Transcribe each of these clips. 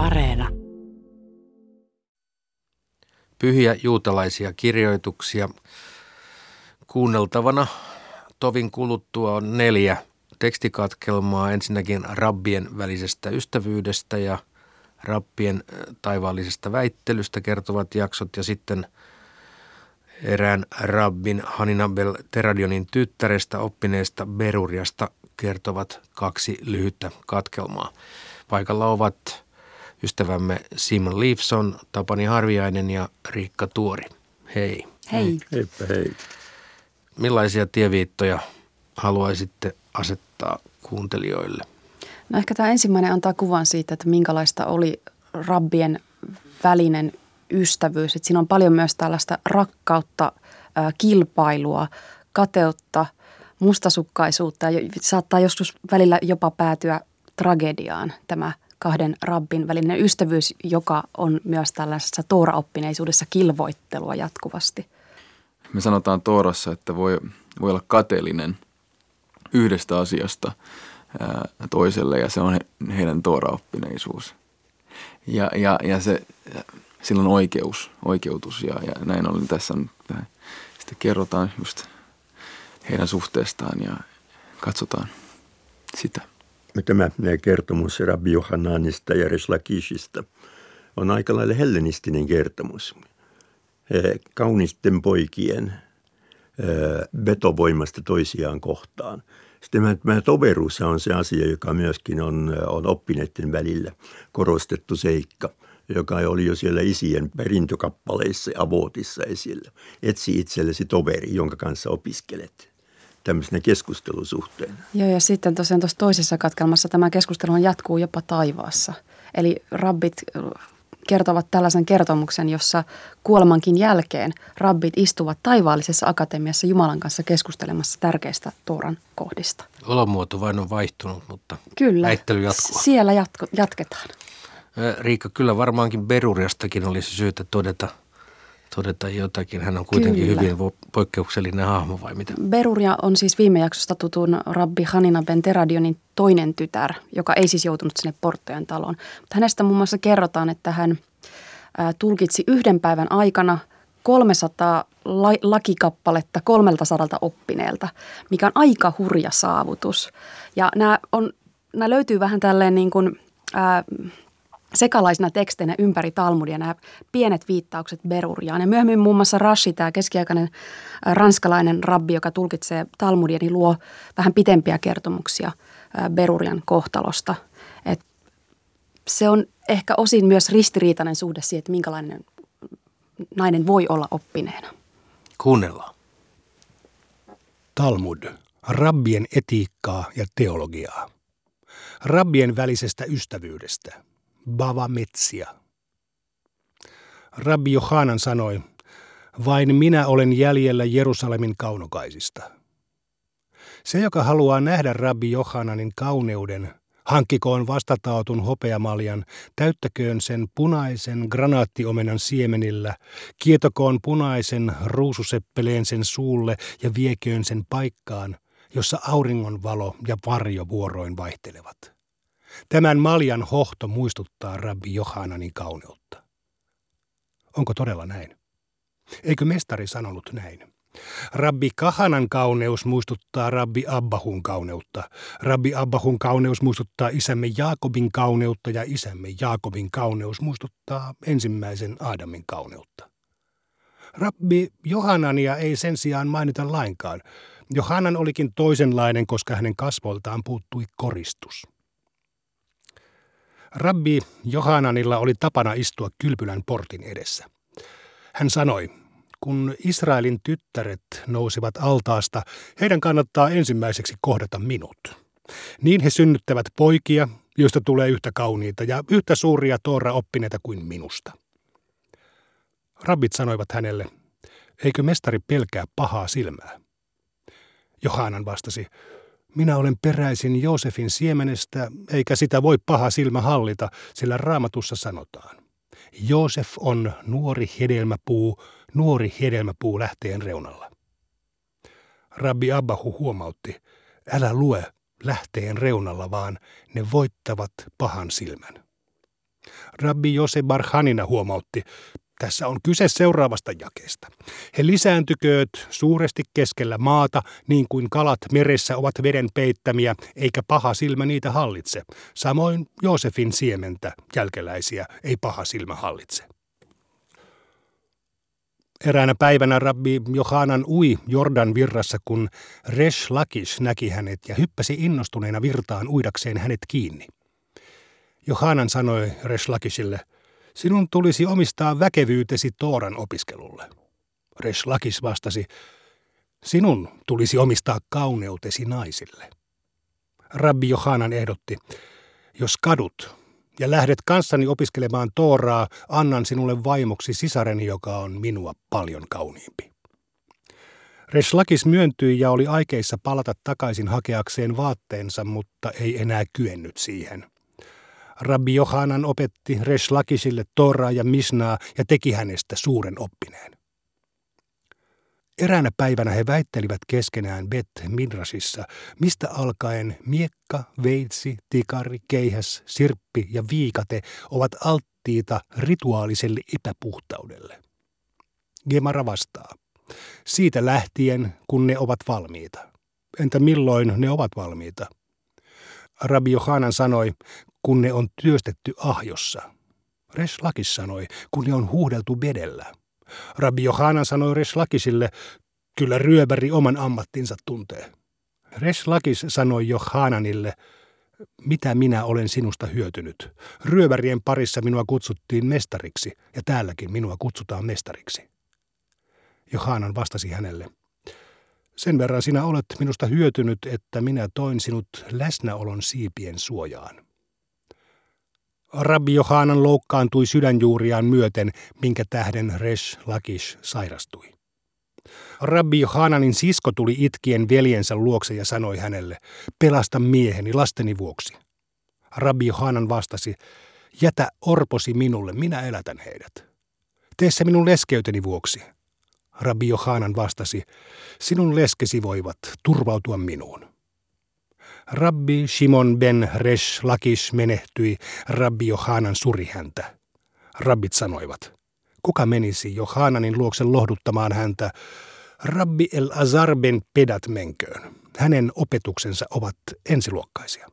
Areena. Pyhiä juutalaisia kirjoituksia. Kuunneltavana tovin kuluttua on neljä tekstikatkelmaa. Ensinnäkin rabbien välisestä ystävyydestä ja rabbien taivaallisesta väittelystä kertovat jaksot ja sitten erään rabbin Haninabel Teradionin tyttärestä oppineesta Beruriasta kertovat kaksi lyhyttä katkelmaa. Paikalla ovat ystävämme Simon Leifson, Tapani Harviainen ja Riikka Tuori. Hei. Hei. Heipä hei. Millaisia tieviittoja haluaisitte asettaa kuuntelijoille? No ehkä tämä ensimmäinen antaa kuvan siitä, että minkälaista oli rabbien välinen ystävyys. Että siinä on paljon myös tällaista rakkautta, kilpailua, kateutta, mustasukkaisuutta ja saattaa joskus välillä jopa päätyä tragediaan tämä kahden rabbin välinen ystävyys, joka on myös tällaisessa Toora-oppineisuudessa kilvoittelua jatkuvasti. Me sanotaan Toorassa, että voi, voi olla kateellinen yhdestä asiasta toiselle ja se on he, heidän Toora-oppineisuus. Ja, ja, ja se, sillä on oikeus, oikeutus ja, ja näin ollen tässä on, sitten kerrotaan just heidän suhteestaan ja katsotaan sitä. Tämä kertomus Rabbi Johannanista ja Reslakishista on aika lailla hellenistinen kertomus. Kaunisten poikien vetovoimasta toisiaan kohtaan. Sitten tämä toveruus on se asia, joka myöskin on, on oppineiden välillä korostettu seikka, joka oli jo siellä isien perintökappaleissa ja avootissa esillä. Etsi itsellesi toveri, jonka kanssa opiskelet tämmöisenä keskustelusuhteena. Joo, ja sitten tosiaan tuossa toisessa katkelmassa tämä keskustelu jatkuu jopa taivaassa. Eli rabbit kertovat tällaisen kertomuksen, jossa kuolemankin jälkeen rabbit istuvat taivaallisessa akatemiassa Jumalan kanssa keskustelemassa tärkeistä Tooran kohdista. Olomuoto vain on vaihtunut, mutta kyllä, väittely jatkuu. siellä jatko, jatketaan. Riikka, kyllä varmaankin Beruriastakin olisi syytä todeta – todeta jotakin. Hän on kuitenkin Kyllä. hyvin poikkeuksellinen hahmo vai mitä? Beruria on siis viime jaksosta tutun rabbi Hanina Ben Teradionin toinen tytär, joka ei siis joutunut sinne Porttojen taloon. Mutta hänestä muun muassa kerrotaan, että hän tulkitsi yhden päivän aikana 300 la- lakikappaletta 300 oppineelta, mikä on aika hurja saavutus. Ja nämä, on, nämä löytyy vähän tälleen niin kuin, ää, sekalaisina teksteinä ympäri Talmudia nämä pienet viittaukset Beruriaan. Ja myöhemmin muun muassa Rashi, tämä keskiaikainen ranskalainen rabbi, joka tulkitsee Talmudia, niin luo vähän pitempiä kertomuksia Berurian kohtalosta. Et se on ehkä osin myös ristiriitainen suhde siihen, että minkälainen nainen voi olla oppineena. Kuunnellaan. Talmud, rabbien etiikkaa ja teologiaa. Rabbien välisestä ystävyydestä – Bava Metsia. Rabbi Johanan sanoi, vain minä olen jäljellä Jerusalemin kaunokaisista. Se, joka haluaa nähdä Rabbi Johananin kauneuden, hankkikoon vastatautun hopeamaljan, täyttäköön sen punaisen granaattiomenan siemenillä, kietokoon punaisen ruususeppeleen sen suulle ja vieköön sen paikkaan, jossa auringon valo ja varjo vuoroin vaihtelevat. Tämän maljan hohto muistuttaa rabbi Johananin kauneutta. Onko todella näin? Eikö mestari sanonut näin? Rabbi Kahanan kauneus muistuttaa Rabbi Abbahun kauneutta. Rabbi Abbahun kauneus muistuttaa isämme Jaakobin kauneutta ja isämme Jaakobin kauneus muistuttaa ensimmäisen Aadamin kauneutta. Rabbi Johanania ei sen sijaan mainita lainkaan. Johanan olikin toisenlainen, koska hänen kasvoltaan puuttui koristus. Rabbi Johananilla oli tapana istua kylpylän portin edessä. Hän sanoi, kun Israelin tyttäret nousivat altaasta, heidän kannattaa ensimmäiseksi kohdata minut. Niin he synnyttävät poikia, joista tulee yhtä kauniita ja yhtä suuria Toora-oppineita kuin minusta. Rabbit sanoivat hänelle, eikö mestari pelkää pahaa silmää? Johanan vastasi, minä olen peräisin Joosefin siemenestä, eikä sitä voi paha silmä hallita, sillä raamatussa sanotaan. Joosef on nuori hedelmäpuu, nuori hedelmäpuu lähteen reunalla. Rabbi Abbahu huomautti, älä lue lähteen reunalla, vaan ne voittavat pahan silmän. Rabbi Jose Barhanina huomautti, tässä on kyse seuraavasta jakeesta. He lisääntykööt suuresti keskellä maata, niin kuin kalat meressä ovat veden peittämiä, eikä paha silmä niitä hallitse. Samoin Joosefin siementä, jälkeläisiä, ei paha silmä hallitse. Eräänä päivänä rabbi Johanan ui Jordan virrassa, kun Resh Lakish näki hänet ja hyppäsi innostuneena virtaan uidakseen hänet kiinni. Johanan sanoi Resh Lakishille, sinun tulisi omistaa väkevyytesi Tooran opiskelulle. Resh Lakis vastasi, sinun tulisi omistaa kauneutesi naisille. Rabbi Johanan ehdotti, jos kadut ja lähdet kanssani opiskelemaan Tooraa, annan sinulle vaimoksi sisareni, joka on minua paljon kauniimpi. Reslakis myöntyi ja oli aikeissa palata takaisin hakeakseen vaatteensa, mutta ei enää kyennyt siihen. Rabbi Johanan opetti Reslakisille Toraa ja Misnaa ja teki hänestä suuren oppineen. Eräänä päivänä he väittelivät keskenään Bet Midrasissa, mistä alkaen miekka, veitsi, tikari, keihäs, sirppi ja viikate ovat alttiita rituaaliselle epäpuhtaudelle. Gemara vastaa. Siitä lähtien, kun ne ovat valmiita. Entä milloin ne ovat valmiita? Rabbi Johanan sanoi, kun ne on työstetty ahjossa. Reslakis sanoi, kun ne on huudeltu vedellä. Rabbi Johanan sanoi Reslakisille, kyllä ryöbäri oman ammattinsa tuntee. Reslakis sanoi Johananille, mitä minä olen sinusta hyötynyt. Ryöbärien parissa minua kutsuttiin mestariksi ja täälläkin minua kutsutaan mestariksi. Johanan vastasi hänelle, sen verran sinä olet minusta hyötynyt, että minä toin sinut läsnäolon siipien suojaan. Rabbi Johanan loukkaantui sydänjuuriaan myöten, minkä tähden Resh Lakish sairastui. Rabbi Johananin sisko tuli itkien veljensä luokse ja sanoi hänelle, pelasta mieheni lasteni vuoksi. Rabbi Johanan vastasi, jätä orposi minulle, minä elätän heidät. Tee se minun leskeyteni vuoksi. Rabbi Johanan vastasi, sinun leskesi voivat turvautua minuun. Rabbi Shimon ben Resh Lakish menehtyi, Rabbi Johanan suri häntä. Rabbit sanoivat, kuka menisi Johananin luokse lohduttamaan häntä, Rabbi El Azar ben Pedat menköön. Hänen opetuksensa ovat ensiluokkaisia.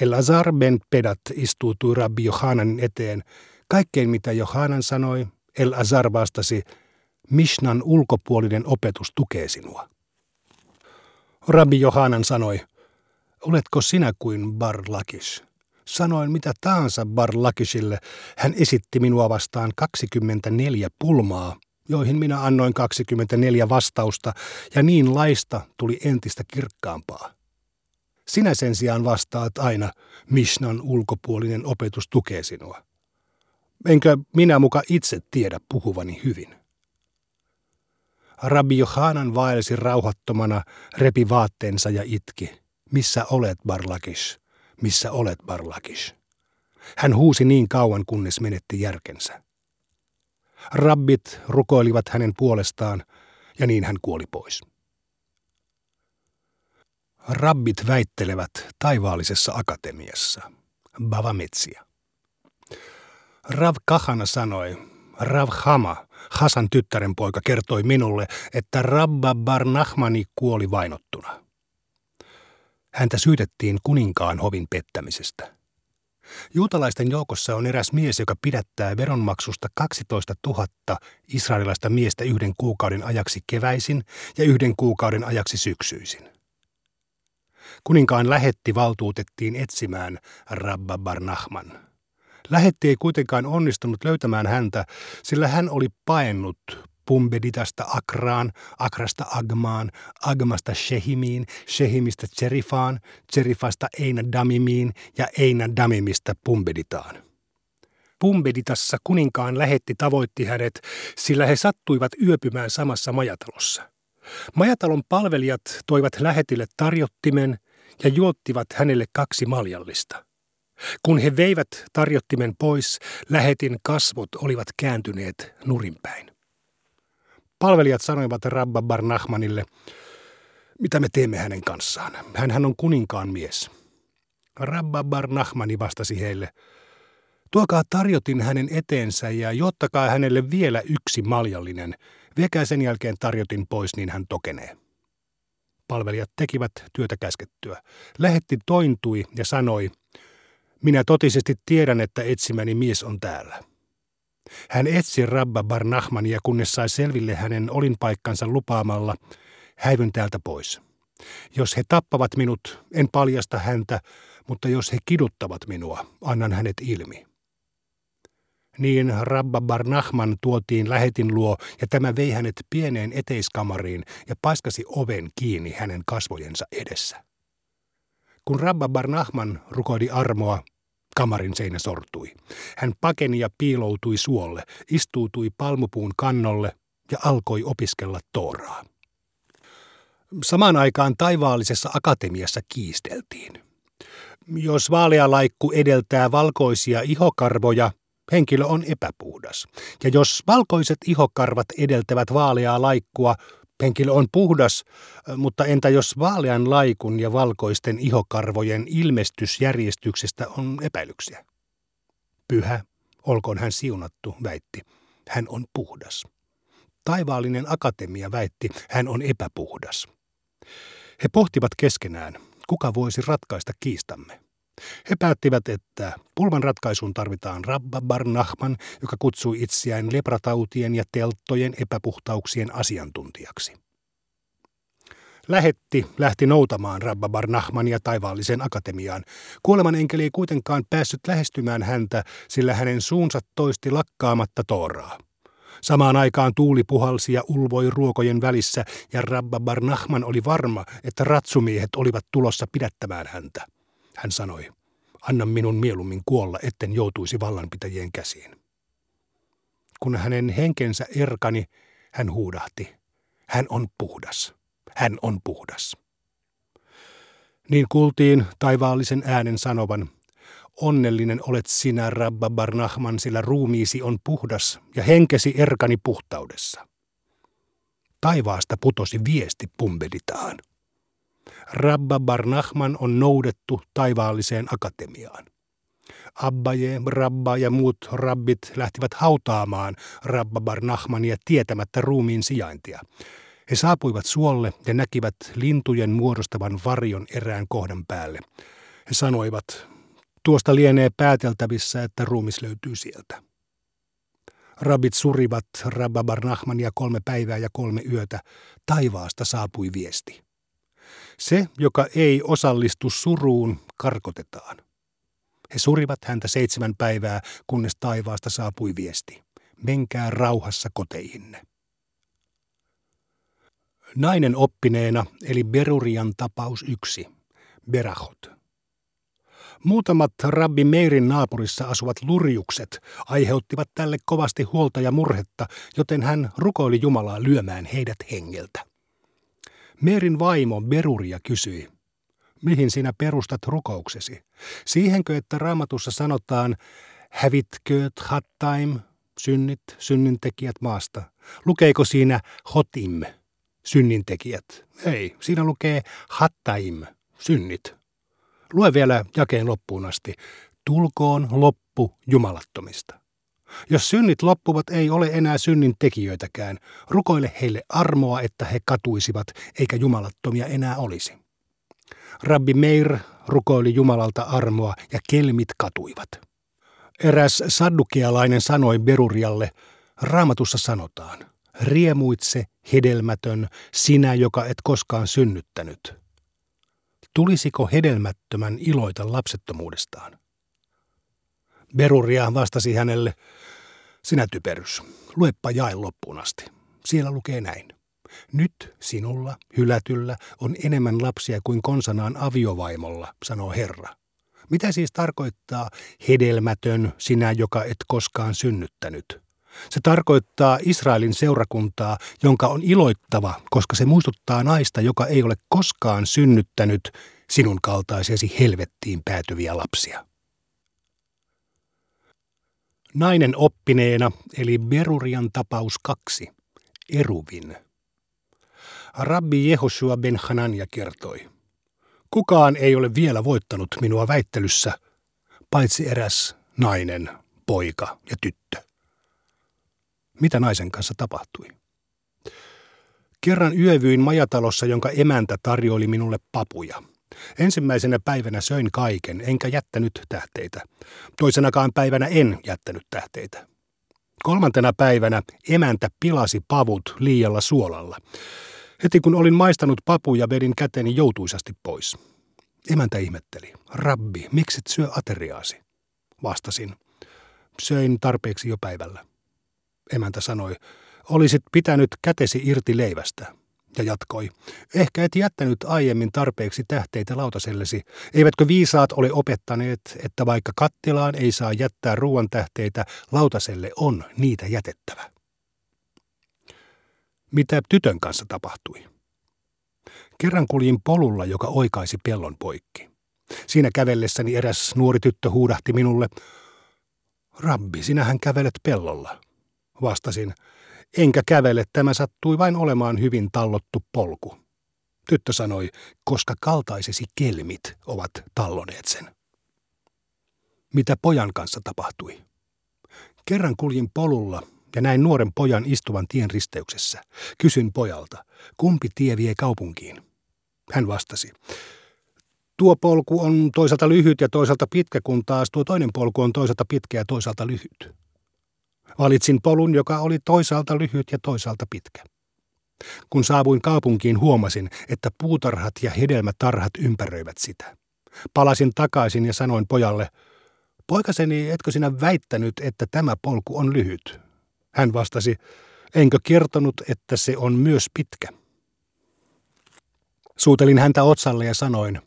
El Azar ben Pedat istuutui Rabbi Johananin eteen. Kaikkein mitä Johanan sanoi, El Azar vastasi, Mishnan ulkopuolinen opetus tukee sinua. Rabbi Johanan sanoi, Oletko sinä kuin Bar Lakish? Sanoin mitä tahansa Bar Lakishille. Hän esitti minua vastaan 24 pulmaa, joihin minä annoin 24 vastausta, ja niin laista tuli entistä kirkkaampaa. Sinä sen sijaan vastaat aina, Mishnan ulkopuolinen opetus tukee sinua. Enkö minä muka itse tiedä puhuvani hyvin? Rabbi Johanan vaelsi rauhattomana, repi vaatteensa ja itki. Missä olet, Barlakish? Missä olet, Barlakish? Hän huusi niin kauan, kunnes menetti järkensä. Rabbit rukoilivat hänen puolestaan, ja niin hän kuoli pois. Rabbit väittelevät taivaallisessa akatemiassa. Bavametsia. Rav Kahana sanoi, Rav Hama, Hasan tyttären poika, kertoi minulle, että Rabba Barnahmani kuoli vainottuna. Häntä syytettiin kuninkaan hovin pettämisestä. Juutalaisten joukossa on eräs mies, joka pidättää veronmaksusta 12 000 israelilaista miestä yhden kuukauden ajaksi keväisin ja yhden kuukauden ajaksi syksyisin. Kuninkaan lähetti valtuutettiin etsimään Rabba Barnahman. Lähetti ei kuitenkaan onnistunut löytämään häntä, sillä hän oli paennut Pumbeditasta Akraan, Akrasta Agmaan, Agmasta Shehimiin, Shehimistä Tserifaan, Tserifasta Eina Damimiin ja Eina Damimista Pumbeditaan. Pumbeditassa kuninkaan lähetti tavoitti hänet, sillä he sattuivat yöpymään samassa majatalossa. Majatalon palvelijat toivat lähetille tarjottimen ja juottivat hänelle kaksi maljallista. Kun he veivät tarjottimen pois, lähetin kasvot olivat kääntyneet nurinpäin. Palvelijat sanoivat Rabba Barnahmanille, mitä me teemme hänen kanssaan. Hän on kuninkaan mies. Rabba Barnahmani vastasi heille, Tuokaa tarjotin hänen eteensä ja jottakaa hänelle vielä yksi maljallinen. Viekää sen jälkeen tarjotin pois, niin hän tokenee. Palvelijat tekivät työtä käskettyä. Lähetti tointui ja sanoi, minä totisesti tiedän, että etsimäni mies on täällä. Hän etsi Rabba Barnahmania, kunnes sai selville hänen olinpaikkansa lupaamalla, häivyn täältä pois. Jos he tappavat minut, en paljasta häntä, mutta jos he kiduttavat minua, annan hänet ilmi. Niin Rabba Barnahman tuotiin lähetin luo ja tämä vei hänet pieneen eteiskamariin ja paiskasi oven kiinni hänen kasvojensa edessä. Kun Rabba Barnahman rukoili armoa, kamarin seinä sortui. Hän pakeni ja piiloutui suolle, istuutui palmupuun kannolle ja alkoi opiskella Tooraa. Samaan aikaan taivaallisessa akatemiassa kiisteltiin. Jos vaalealaikku edeltää valkoisia ihokarvoja, henkilö on epäpuhdas. Ja jos valkoiset ihokarvat edeltävät vaaleaa laikkua, henkilö on puhdas, mutta entä jos vaalean laikun ja valkoisten ihokarvojen ilmestysjärjestyksestä on epäilyksiä? Pyhä, olkoon hän siunattu, väitti. Hän on puhdas. Taivaallinen akatemia väitti, hän on epäpuhdas. He pohtivat keskenään, kuka voisi ratkaista kiistamme. He päättivät, että pulman ratkaisuun tarvitaan Rabba Barnahman, joka kutsui itseään lepratautien ja telttojen epäpuhtauksien asiantuntijaksi. Lähetti lähti noutamaan Rabba Barnahmania taivaalliseen akatemiaan. Kuoleman enkeli ei kuitenkaan päässyt lähestymään häntä, sillä hänen suunsa toisti lakkaamatta Tooraa. Samaan aikaan tuuli puhalsi ja ulvoi ruokojen välissä, ja Rabba Barnahman oli varma, että ratsumiehet olivat tulossa pidättämään häntä. Hän sanoi, anna minun mieluummin kuolla, etten joutuisi vallanpitäjien käsiin. Kun hänen henkensä erkani, hän huudahti, hän on puhdas, hän on puhdas. Niin kuultiin taivaallisen äänen sanovan, onnellinen olet sinä, Rabba Barnahman, sillä ruumiisi on puhdas ja henkesi erkani puhtaudessa. Taivaasta putosi viesti pumbeditaan. Rabba Barnahman on noudettu taivaalliseen akatemiaan. Abbaje, Rabba ja muut rabbit lähtivät hautaamaan Rabba Barnahmania tietämättä ruumiin sijaintia. He saapuivat suolle ja näkivät lintujen muodostavan varjon erään kohdan päälle. He sanoivat, tuosta lienee pääteltävissä, että ruumis löytyy sieltä. Rabbit surivat Rabba Barnahmania kolme päivää ja kolme yötä. Taivaasta saapui viesti. Se, joka ei osallistu suruun, karkotetaan. He surivat häntä seitsemän päivää, kunnes taivaasta saapui viesti. Menkää rauhassa koteihinne. Nainen oppineena, eli Berurian tapaus yksi, Berahot. Muutamat rabbi Meirin naapurissa asuvat lurjukset aiheuttivat tälle kovasti huolta ja murhetta, joten hän rukoili Jumalaa lyömään heidät hengeltä. Meerin vaimo Beruria kysyi, mihin sinä perustat rukouksesi? Siihenkö, että raamatussa sanotaan, hävitkööt hattaim, synnit, synnintekijät maasta? Lukeeko siinä hotim, synnintekijät? Ei, siinä lukee hattaim, synnit. Lue vielä jakeen loppuun asti. Tulkoon loppu jumalattomista. Jos synnit loppuvat, ei ole enää synnin tekijöitäkään. Rukoile heille armoa, että he katuisivat, eikä jumalattomia enää olisi. Rabbi Meir rukoili Jumalalta armoa ja kelmit katuivat. Eräs saddukialainen sanoi Berurialle, raamatussa sanotaan, riemuitse hedelmätön, sinä, joka et koskaan synnyttänyt. Tulisiko hedelmättömän iloita lapsettomuudestaan? Beruria vastasi hänelle, sinä typerys, luepa jae loppuun asti. Siellä lukee näin. Nyt sinulla, hylätyllä, on enemmän lapsia kuin konsanaan aviovaimolla, sanoo Herra. Mitä siis tarkoittaa hedelmätön sinä, joka et koskaan synnyttänyt? Se tarkoittaa Israelin seurakuntaa, jonka on iloittava, koska se muistuttaa naista, joka ei ole koskaan synnyttänyt sinun kaltaisesi helvettiin päätyviä lapsia. Nainen oppineena, eli Berurian tapaus kaksi, Eruvin. Rabbi Jehoshua ben Hanania kertoi, kukaan ei ole vielä voittanut minua väittelyssä, paitsi eräs nainen, poika ja tyttö. Mitä naisen kanssa tapahtui? Kerran yövyin majatalossa, jonka emäntä tarjoili minulle papuja. Ensimmäisenä päivänä söin kaiken, enkä jättänyt tähteitä. Toisenakaan päivänä en jättänyt tähteitä. Kolmantena päivänä emäntä pilasi pavut liialla suolalla. Heti kun olin maistanut papuja, vedin käteni joutuisasti pois. Emäntä ihmetteli. Rabbi, mikset syö ateriaasi? Vastasin. Söin tarpeeksi jo päivällä. Emäntä sanoi, olisit pitänyt kätesi irti leivästä. Ja jatkoi, ehkä et jättänyt aiemmin tarpeeksi tähteitä lautasellesi. Eivätkö viisaat ole opettaneet, että vaikka kattilaan ei saa jättää ruoan tähteitä, lautaselle on niitä jätettävä. Mitä tytön kanssa tapahtui? Kerran kuljin polulla, joka oikaisi pellon poikki. Siinä kävellessäni eräs nuori tyttö huudahti minulle, Rabbi, sinähän kävelet pellolla. Vastasin, enkä kävele, tämä sattui vain olemaan hyvin tallottu polku. Tyttö sanoi, koska kaltaisesi kelmit ovat talloneet sen. Mitä pojan kanssa tapahtui? Kerran kuljin polulla ja näin nuoren pojan istuvan tien risteyksessä. Kysyn pojalta, kumpi tie vie kaupunkiin? Hän vastasi, tuo polku on toisaalta lyhyt ja toisaalta pitkä, kun taas tuo toinen polku on toisaalta pitkä ja toisaalta lyhyt. Valitsin polun, joka oli toisaalta lyhyt ja toisaalta pitkä. Kun saavuin kaupunkiin, huomasin, että puutarhat ja hedelmätarhat ympäröivät sitä. Palasin takaisin ja sanoin pojalle, poikaseni, etkö sinä väittänyt, että tämä polku on lyhyt? Hän vastasi, enkö kertonut, että se on myös pitkä? Suutelin häntä otsalle ja sanoin,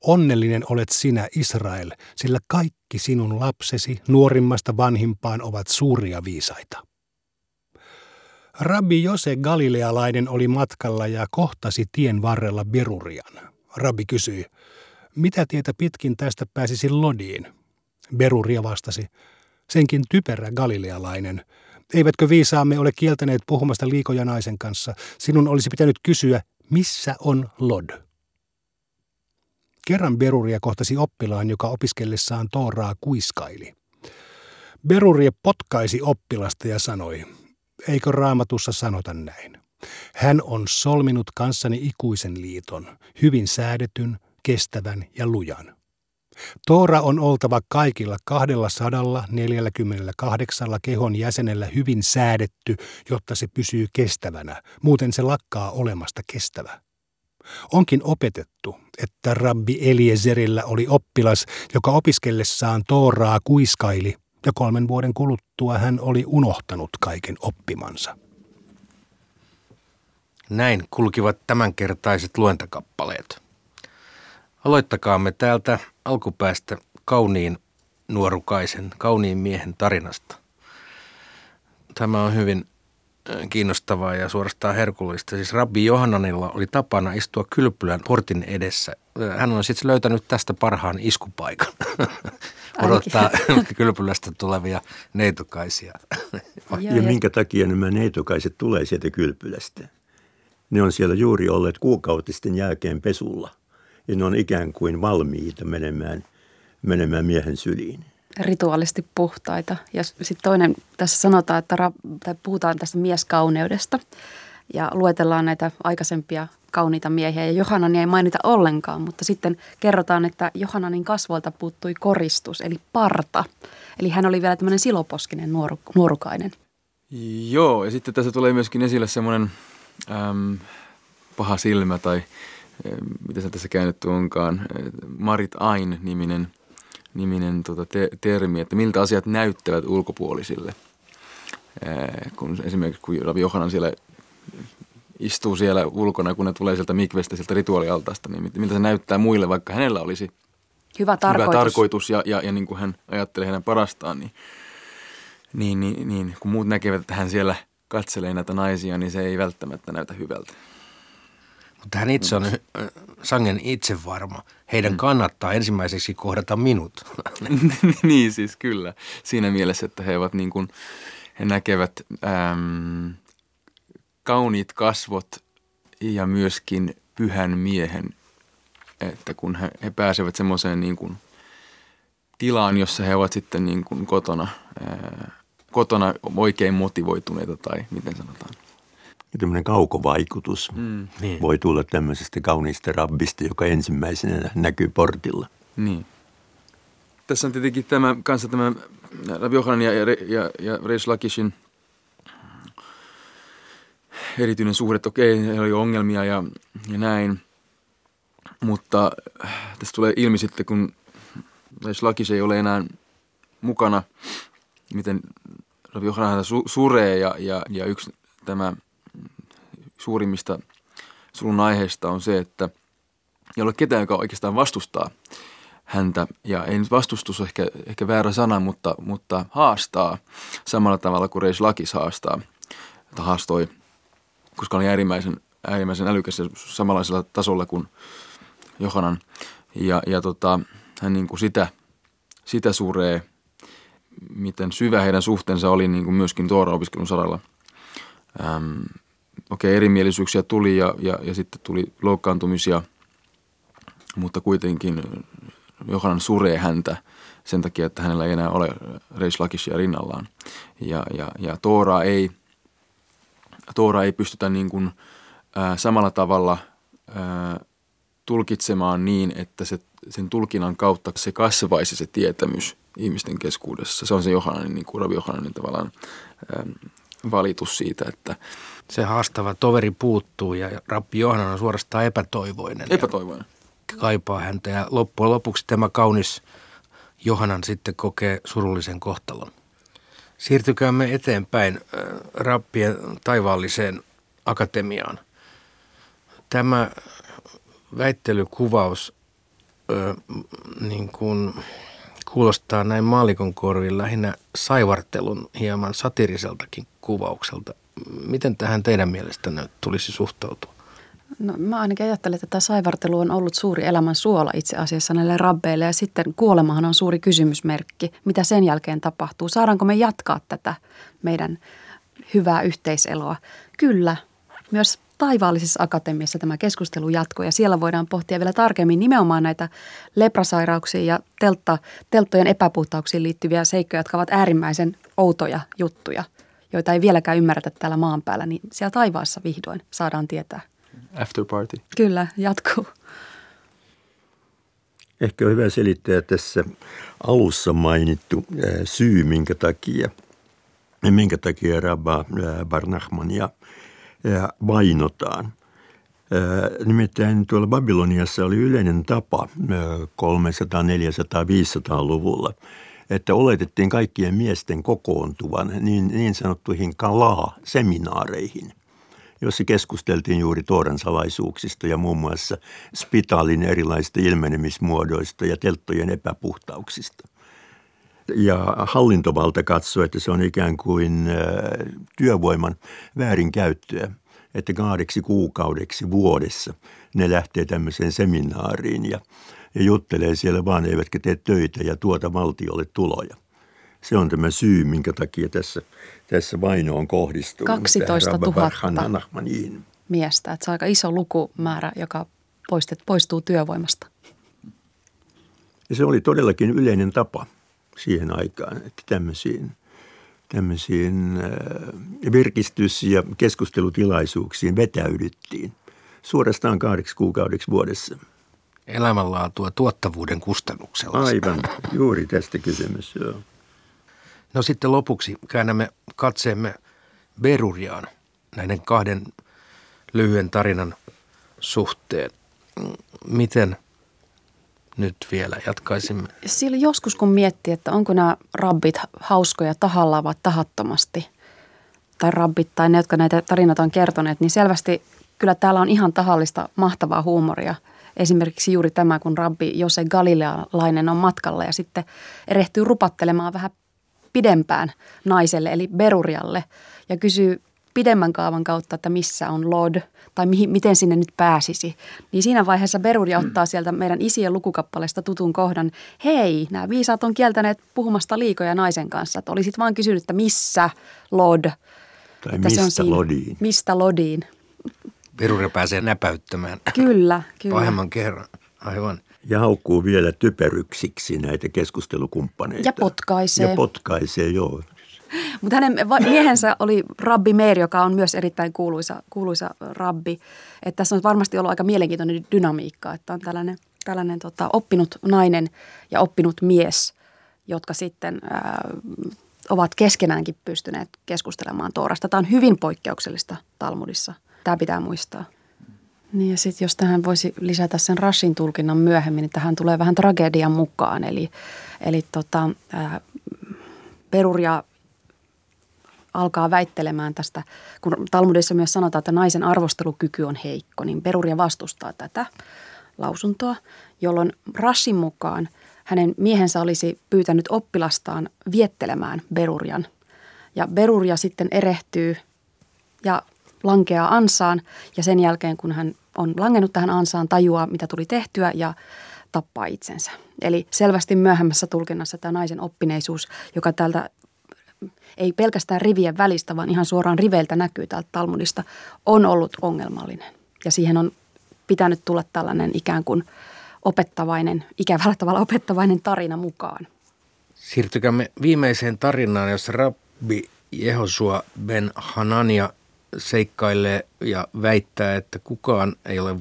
onnellinen olet sinä Israel, sillä kaikki sinun lapsesi nuorimmasta vanhimpaan ovat suuria viisaita. Rabbi Jose Galilealainen oli matkalla ja kohtasi tien varrella Berurian. Rabbi kysyi, mitä tietä pitkin tästä pääsisi Lodiin? Beruria vastasi, senkin typerä galilealainen. Eivätkö viisaamme ole kieltäneet puhumasta liikoja naisen kanssa? Sinun olisi pitänyt kysyä, missä on Lod? Kerran Beruria kohtasi oppilaan, joka opiskellessaan Tooraa kuiskaili. Beruria potkaisi oppilasta ja sanoi, eikö raamatussa sanota näin? Hän on solminut kanssani ikuisen liiton, hyvin säädetyn, kestävän ja lujan. Toora on oltava kaikilla 248 kehon jäsenellä hyvin säädetty, jotta se pysyy kestävänä, muuten se lakkaa olemasta kestävä. Onkin opetettu, että rabbi Eliezerillä oli oppilas, joka opiskellessaan Tooraa kuiskaili, ja kolmen vuoden kuluttua hän oli unohtanut kaiken oppimansa. Näin kulkivat tämänkertaiset luentakappaleet. Aloittakaamme täältä alkupäästä kauniin nuorukaisen, kauniin miehen tarinasta. Tämä on hyvin kiinnostavaa ja suorastaan herkullista. Siis Rabbi Johannanilla oli tapana istua kylpylän portin edessä. Hän on sitten löytänyt tästä parhaan iskupaikan. Odottaa kylpylästä tulevia neitokaisia. Ja, ja minkä takia nämä neitokaiset tulee sieltä kylpylästä? Ne on siellä juuri olleet kuukautisten jälkeen pesulla – ja ne on ikään kuin valmiita menemään, menemään miehen syliin. Rituaalisesti puhtaita. Ja sitten toinen, tässä sanotaan, että ra- tai puhutaan tästä mieskauneudesta ja luetellaan näitä aikaisempia kauniita miehiä. Ja Johanani ei mainita ollenkaan, mutta sitten kerrotaan, että Johananin kasvoilta puuttui koristus, eli parta. Eli hän oli vielä tämmöinen siloposkinen nuoru, nuorukainen. Joo, ja sitten tässä tulee myöskin esille semmoinen äm, paha silmä tai mitä se tässä käännetty onkaan, Marit Ain-niminen niminen tota, te- termi, että miltä asiat näyttävät ulkopuolisille. kun esimerkiksi kun Ravi Johanan siellä istuu siellä ulkona, kun ne tulee sieltä mikvestä, sieltä rituaalialtaasta, niin miltä se näyttää muille, vaikka hänellä olisi hyvä tarkoitus, hyvä tarkoitus ja, ja, ja niin kuin hän ajattelee hänen parastaan, niin, niin, niin, niin kun muut näkevät, että hän siellä katselee näitä naisia, niin se ei välttämättä näytä hyvältä. Mutta hän itse on sangen itsevarma. Heidän mm. kannattaa ensimmäiseksi kohdata minut. niin siis kyllä. Siinä mielessä, että he ovat niin kuin, he näkevät äm, kauniit kasvot ja myöskin pyhän miehen, että kun he, he pääsevät semmoiseen niin kuin tilaan, jossa he ovat sitten niin kuin kotona, ää, kotona oikein motivoituneita tai miten sanotaan. Ja tämmöinen kaukovaikutus mm. niin. voi tulla tämmöisestä kauniista rabbista, joka ensimmäisenä näkyy portilla. Niin. Tässä on tietenkin tämä, kanssa tämä Rabbi Johanan ja, ja, ja, ja Reish Lakishin erityinen suhde, okei, heillä oli ongelmia ja, ja näin. Mutta tässä tulee ilmi sitten, kun Reish Lakis ei ole enää mukana, miten Rabbi Johanan su, suree ja, ja, ja yksi tämä suurimmista surun aiheista on se, että ei ole ketään, joka oikeastaan vastustaa häntä. Ja ei nyt vastustus ehkä, ehkä väärä sana, mutta, mutta haastaa samalla tavalla kuin Reis Lakis haastaa. Että haastoi, koska oli äärimmäisen, äärimmäisen älykäs ja samanlaisella tasolla kuin Johanan. Ja, ja tota, hän niin kuin sitä, sitä suree, miten syvä heidän suhteensa oli niin kuin myöskin Toora-opiskelun saralla. Ähm, okei, okay, erimielisyyksiä tuli ja, ja, ja sitten tuli loukkaantumisia, mutta kuitenkin Johanan suree häntä sen takia, että hänellä ei enää ole Reish Lakishia rinnallaan. Ja, ja, ja Toora ei, Toora ei pystytä niin kuin, ää, samalla tavalla ää, tulkitsemaan niin, että se, sen tulkinnan kautta se kasvaisi se tietämys ihmisten keskuudessa. Se on se Johananin, niin kuin Ravi Johananin tavallaan ää, valitus siitä, että se haastava toveri puuttuu ja Rappi Johanan on suorastaan epätoivoinen. Epätoivoinen. Kaipaa häntä ja loppujen lopuksi tämä kaunis Johanan sitten kokee surullisen kohtalon. Siirtykäämme eteenpäin Rappien taivaalliseen akatemiaan. Tämä väittelykuvaus ö, niin kuin kuulostaa näin maalikon korviin lähinnä saivartelun hieman satiriseltakin kuvaukselta. Miten tähän teidän mielestänne tulisi suhtautua? No, mä ainakin ajattelen, että tämä saivartelu on ollut suuri elämän suola itse asiassa näille rabbeille ja sitten kuolemahan on suuri kysymysmerkki. Mitä sen jälkeen tapahtuu? Saadaanko me jatkaa tätä meidän hyvää yhteiseloa? Kyllä, myös taivaallisessa akatemiassa tämä keskustelu jatkuu ja siellä voidaan pohtia vielä tarkemmin nimenomaan näitä leprasairauksiin ja teltta, telttojen epäpuhtauksiin liittyviä seikkoja, jotka ovat äärimmäisen outoja juttuja, joita ei vieläkään ymmärretä täällä maan päällä, niin siellä taivaassa vihdoin saadaan tietää. After party. Kyllä, jatkuu. Ehkä on hyvä selittää tässä alussa mainittu syy, minkä takia, minkä takia Rabba Barnachmania – vainotaan. Nimittäin tuolla Babyloniassa oli yleinen tapa 300, 400, 500-luvulla, että oletettiin kaikkien miesten kokoontuvan niin, niin sanottuihin kalaa-seminaareihin, jossa keskusteltiin juuri Tooran salaisuuksista ja muun muassa spitaalin erilaisista ilmenemismuodoista ja telttojen epäpuhtauksista ja hallintovalta katsoo, että se on ikään kuin työvoiman väärinkäyttöä, että kahdeksi kuukaudeksi vuodessa ne lähtee tämmöiseen seminaariin ja, ja juttelee siellä vaan, eivätkä tee töitä ja tuota valtiolle tuloja. Se on tämä syy, minkä takia tässä, tässä vaino on kohdistunut. 12 000 miestä. Että se on aika iso lukumäärä, joka poistet, poistuu työvoimasta. Ja se oli todellakin yleinen tapa siihen aikaan, että tämmöisiin, tämmöisiin äh, virkistys- ja keskustelutilaisuuksiin vetäydyttiin suorastaan kahdeksi kuukaudeksi vuodessa. Elämänlaatua tuottavuuden kustannuksella. Aivan, juuri tästä kysymys, joo. No sitten lopuksi käännämme katseemme Beruriaan näiden kahden lyhyen tarinan suhteen. Miten – nyt vielä jatkaisimme. Sillä joskus kun miettii, että onko nämä rabbit hauskoja tahallaan vai tahattomasti, tai rabbit tai ne, jotka näitä tarinoita on kertoneet, niin selvästi kyllä täällä on ihan tahallista mahtavaa huumoria. Esimerkiksi juuri tämä, kun rabbi Jose Galilealainen on matkalla ja sitten erehtyy rupattelemaan vähän pidempään naiselle, eli Berurialle, ja kysyy pidemmän kaavan kautta, että missä on Lord tai mihin, miten sinne nyt pääsisi. Niin siinä vaiheessa Beruria ottaa sieltä meidän isien lukukappaleesta tutun kohdan. Hei, nämä viisaat on kieltäneet puhumasta liikoja naisen kanssa. Että olisit vaan kysynyt, että missä Lord. Tai että mistä se on siinä, Lodiin. Mistä Lodiin. Beruria pääsee näpäyttämään. Kyllä, kyllä. Pahemman kerran, aivan. Ja haukkuu vielä typeryksiksi näitä keskustelukumppaneita. Ja potkaisee. Ja potkaisee, joo. Mutta hänen miehensä oli rabbi Meir, joka on myös erittäin kuuluisa, kuuluisa rabbi. Että tässä on varmasti ollut aika mielenkiintoinen dynamiikka, että on tällainen, tällainen tota, oppinut nainen ja oppinut mies, jotka sitten ää, ovat keskenäänkin pystyneet keskustelemaan Toorasta. Tämä on hyvin poikkeuksellista Talmudissa. Tämä pitää muistaa. Niin ja sitten jos tähän voisi lisätä sen Rashin tulkinnan myöhemmin, niin tähän tulee vähän tragedian mukaan. Eli, eli tota, ää, Peruria alkaa väittelemään tästä, kun Talmudissa myös sanotaan, että naisen arvostelukyky on heikko, niin Peruria vastustaa tätä lausuntoa, jolloin Rashin mukaan hänen miehensä olisi pyytänyt oppilastaan viettelemään Berurian. Ja Beruria sitten erehtyy ja lankeaa ansaan ja sen jälkeen kun hän on langennut tähän ansaan, tajuaa mitä tuli tehtyä ja tappaa itsensä. Eli selvästi myöhemmässä tulkinnassa tämä naisen oppineisuus, joka täältä ei pelkästään rivien välistä, vaan ihan suoraan riveiltä näkyy täältä Talmudista, on ollut ongelmallinen. Ja siihen on pitänyt tulla tällainen ikään kuin opettavainen, ikävällä tavalla opettavainen tarina mukaan. Siirtykäämme viimeiseen tarinaan, jossa rabbi Jehosua ben Hanania seikkailee ja väittää, että kukaan ei ole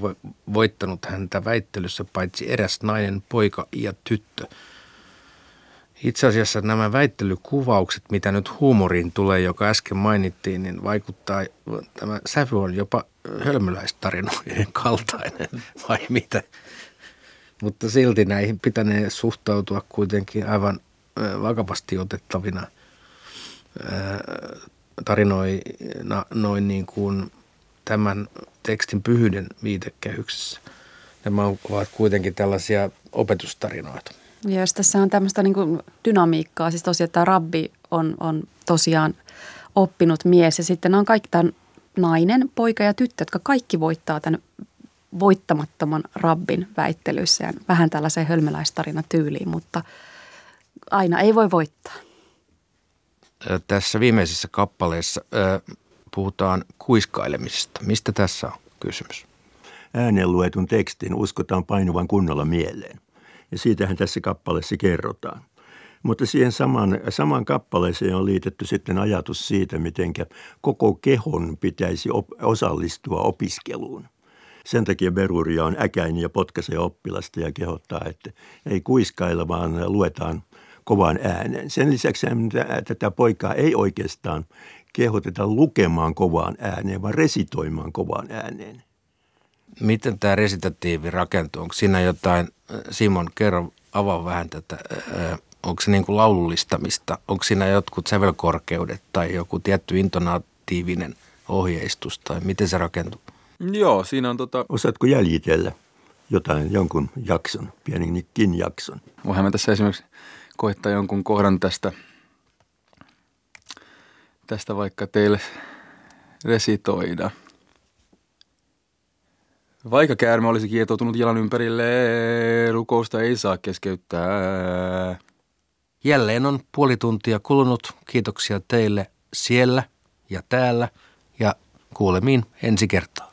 voittanut häntä väittelyssä paitsi eräs nainen, poika ja tyttö – itse asiassa nämä väittelykuvaukset, mitä nyt huumoriin tulee, joka äsken mainittiin, niin vaikuttaa, tämä sävy on jopa hölmöläistarinoiden kaltainen, vai mitä? Mutta silti näihin pitänee suhtautua kuitenkin aivan vakavasti otettavina tarinoina noin niin kuin tämän tekstin pyhyyden viitekehyksessä. Nämä ovat kuitenkin tällaisia opetustarinoita. Ja jos tässä on tämmöistä niin kuin dynamiikkaa, siis tosiaan että rabbi on, on tosiaan oppinut mies ja sitten on kaikki tämän nainen, poika ja tyttö, jotka kaikki voittaa tämän voittamattoman rabbin väittelyissä ja vähän tällaiseen hölmöläistarina tyyliin, mutta aina ei voi voittaa. Tässä viimeisessä kappaleessa puhutaan kuiskailemisesta. Mistä tässä on kysymys? Ääneen luetun tekstin uskotaan painuvan kunnolla mieleen. Ja siitähän tässä kappaleessa kerrotaan. Mutta siihen saman, saman kappaleeseen on liitetty sitten ajatus siitä, miten koko kehon pitäisi op, osallistua opiskeluun. Sen takia Beruria on äkäinen ja potkaisee oppilasta ja kehottaa, että ei kuiskailla, vaan luetaan kovan äänen. Sen lisäksi tätä poikaa ei oikeastaan kehoteta lukemaan kovaan ääneen, vaan resitoimaan kovaan ääneen. Miten tämä resitatiivi rakentuu? Onko siinä jotain, Simon, kerro, avaa vähän tätä, onko se niin kuin laulullistamista? Onko siinä jotkut sävelkorkeudet tai joku tietty intonatiivinen ohjeistus tai miten se rakentuu? Joo, siinä on tota... Osaatko jäljitellä jotain, jonkun jakson, pienikin jakson? Voihan mä tässä esimerkiksi koittaa jonkun kohdan tästä, tästä vaikka teille resitoida – vaikka käärme olisi kietoutunut jalan ympärille, rukousta ei saa keskeyttää. Jälleen on puoli tuntia kulunut. Kiitoksia teille siellä ja täällä ja kuulemiin ensi kertaa.